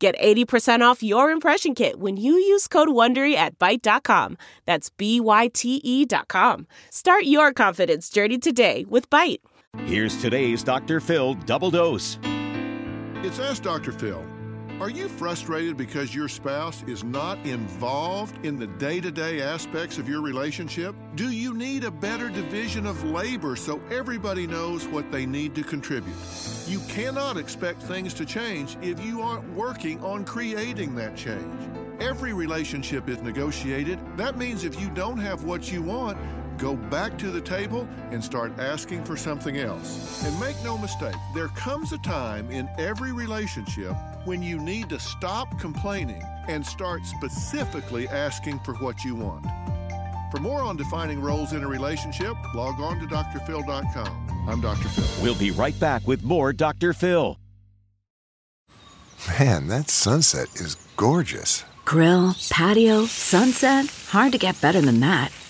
Get 80% off your impression kit when you use code WONDERY at Byte.com. That's B-Y-T-E dot com. Start your confidence journey today with Byte. Here's today's Dr. Phil double dose. It's Ask Dr. Phil. Are you frustrated because your spouse is not involved in the day to day aspects of your relationship? Do you need a better division of labor so everybody knows what they need to contribute? You cannot expect things to change if you aren't working on creating that change. Every relationship is negotiated. That means if you don't have what you want, go back to the table and start asking for something else. And make no mistake, there comes a time in every relationship when you need to stop complaining and start specifically asking for what you want. For more on defining roles in a relationship, log on to drphil.com. I'm Dr. Phil. We'll be right back with more Dr. Phil. Man, that sunset is gorgeous. Grill, patio, sunset. Hard to get better than that.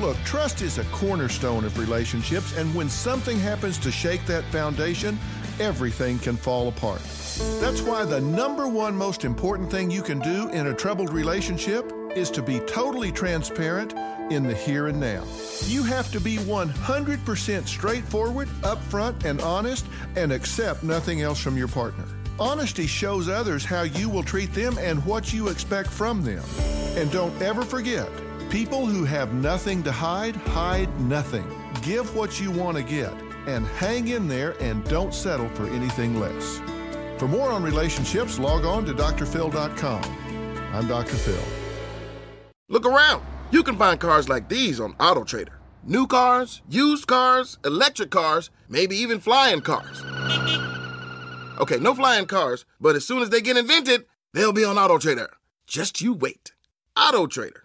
Look, trust is a cornerstone of relationships, and when something happens to shake that foundation, everything can fall apart. That's why the number one most important thing you can do in a troubled relationship is to be totally transparent in the here and now. You have to be 100% straightforward, upfront, and honest, and accept nothing else from your partner. Honesty shows others how you will treat them and what you expect from them. And don't ever forget, people who have nothing to hide, hide nothing. Give what you want to get, and hang in there and don't settle for anything less. For more on relationships, log on to drphil.com. I'm Dr. Phil. Look around. You can find cars like these on AutoTrader. New cars, used cars, electric cars, maybe even flying cars. Okay, no flying cars, but as soon as they get invented, they'll be on AutoTrader. Just you wait. AutoTrader.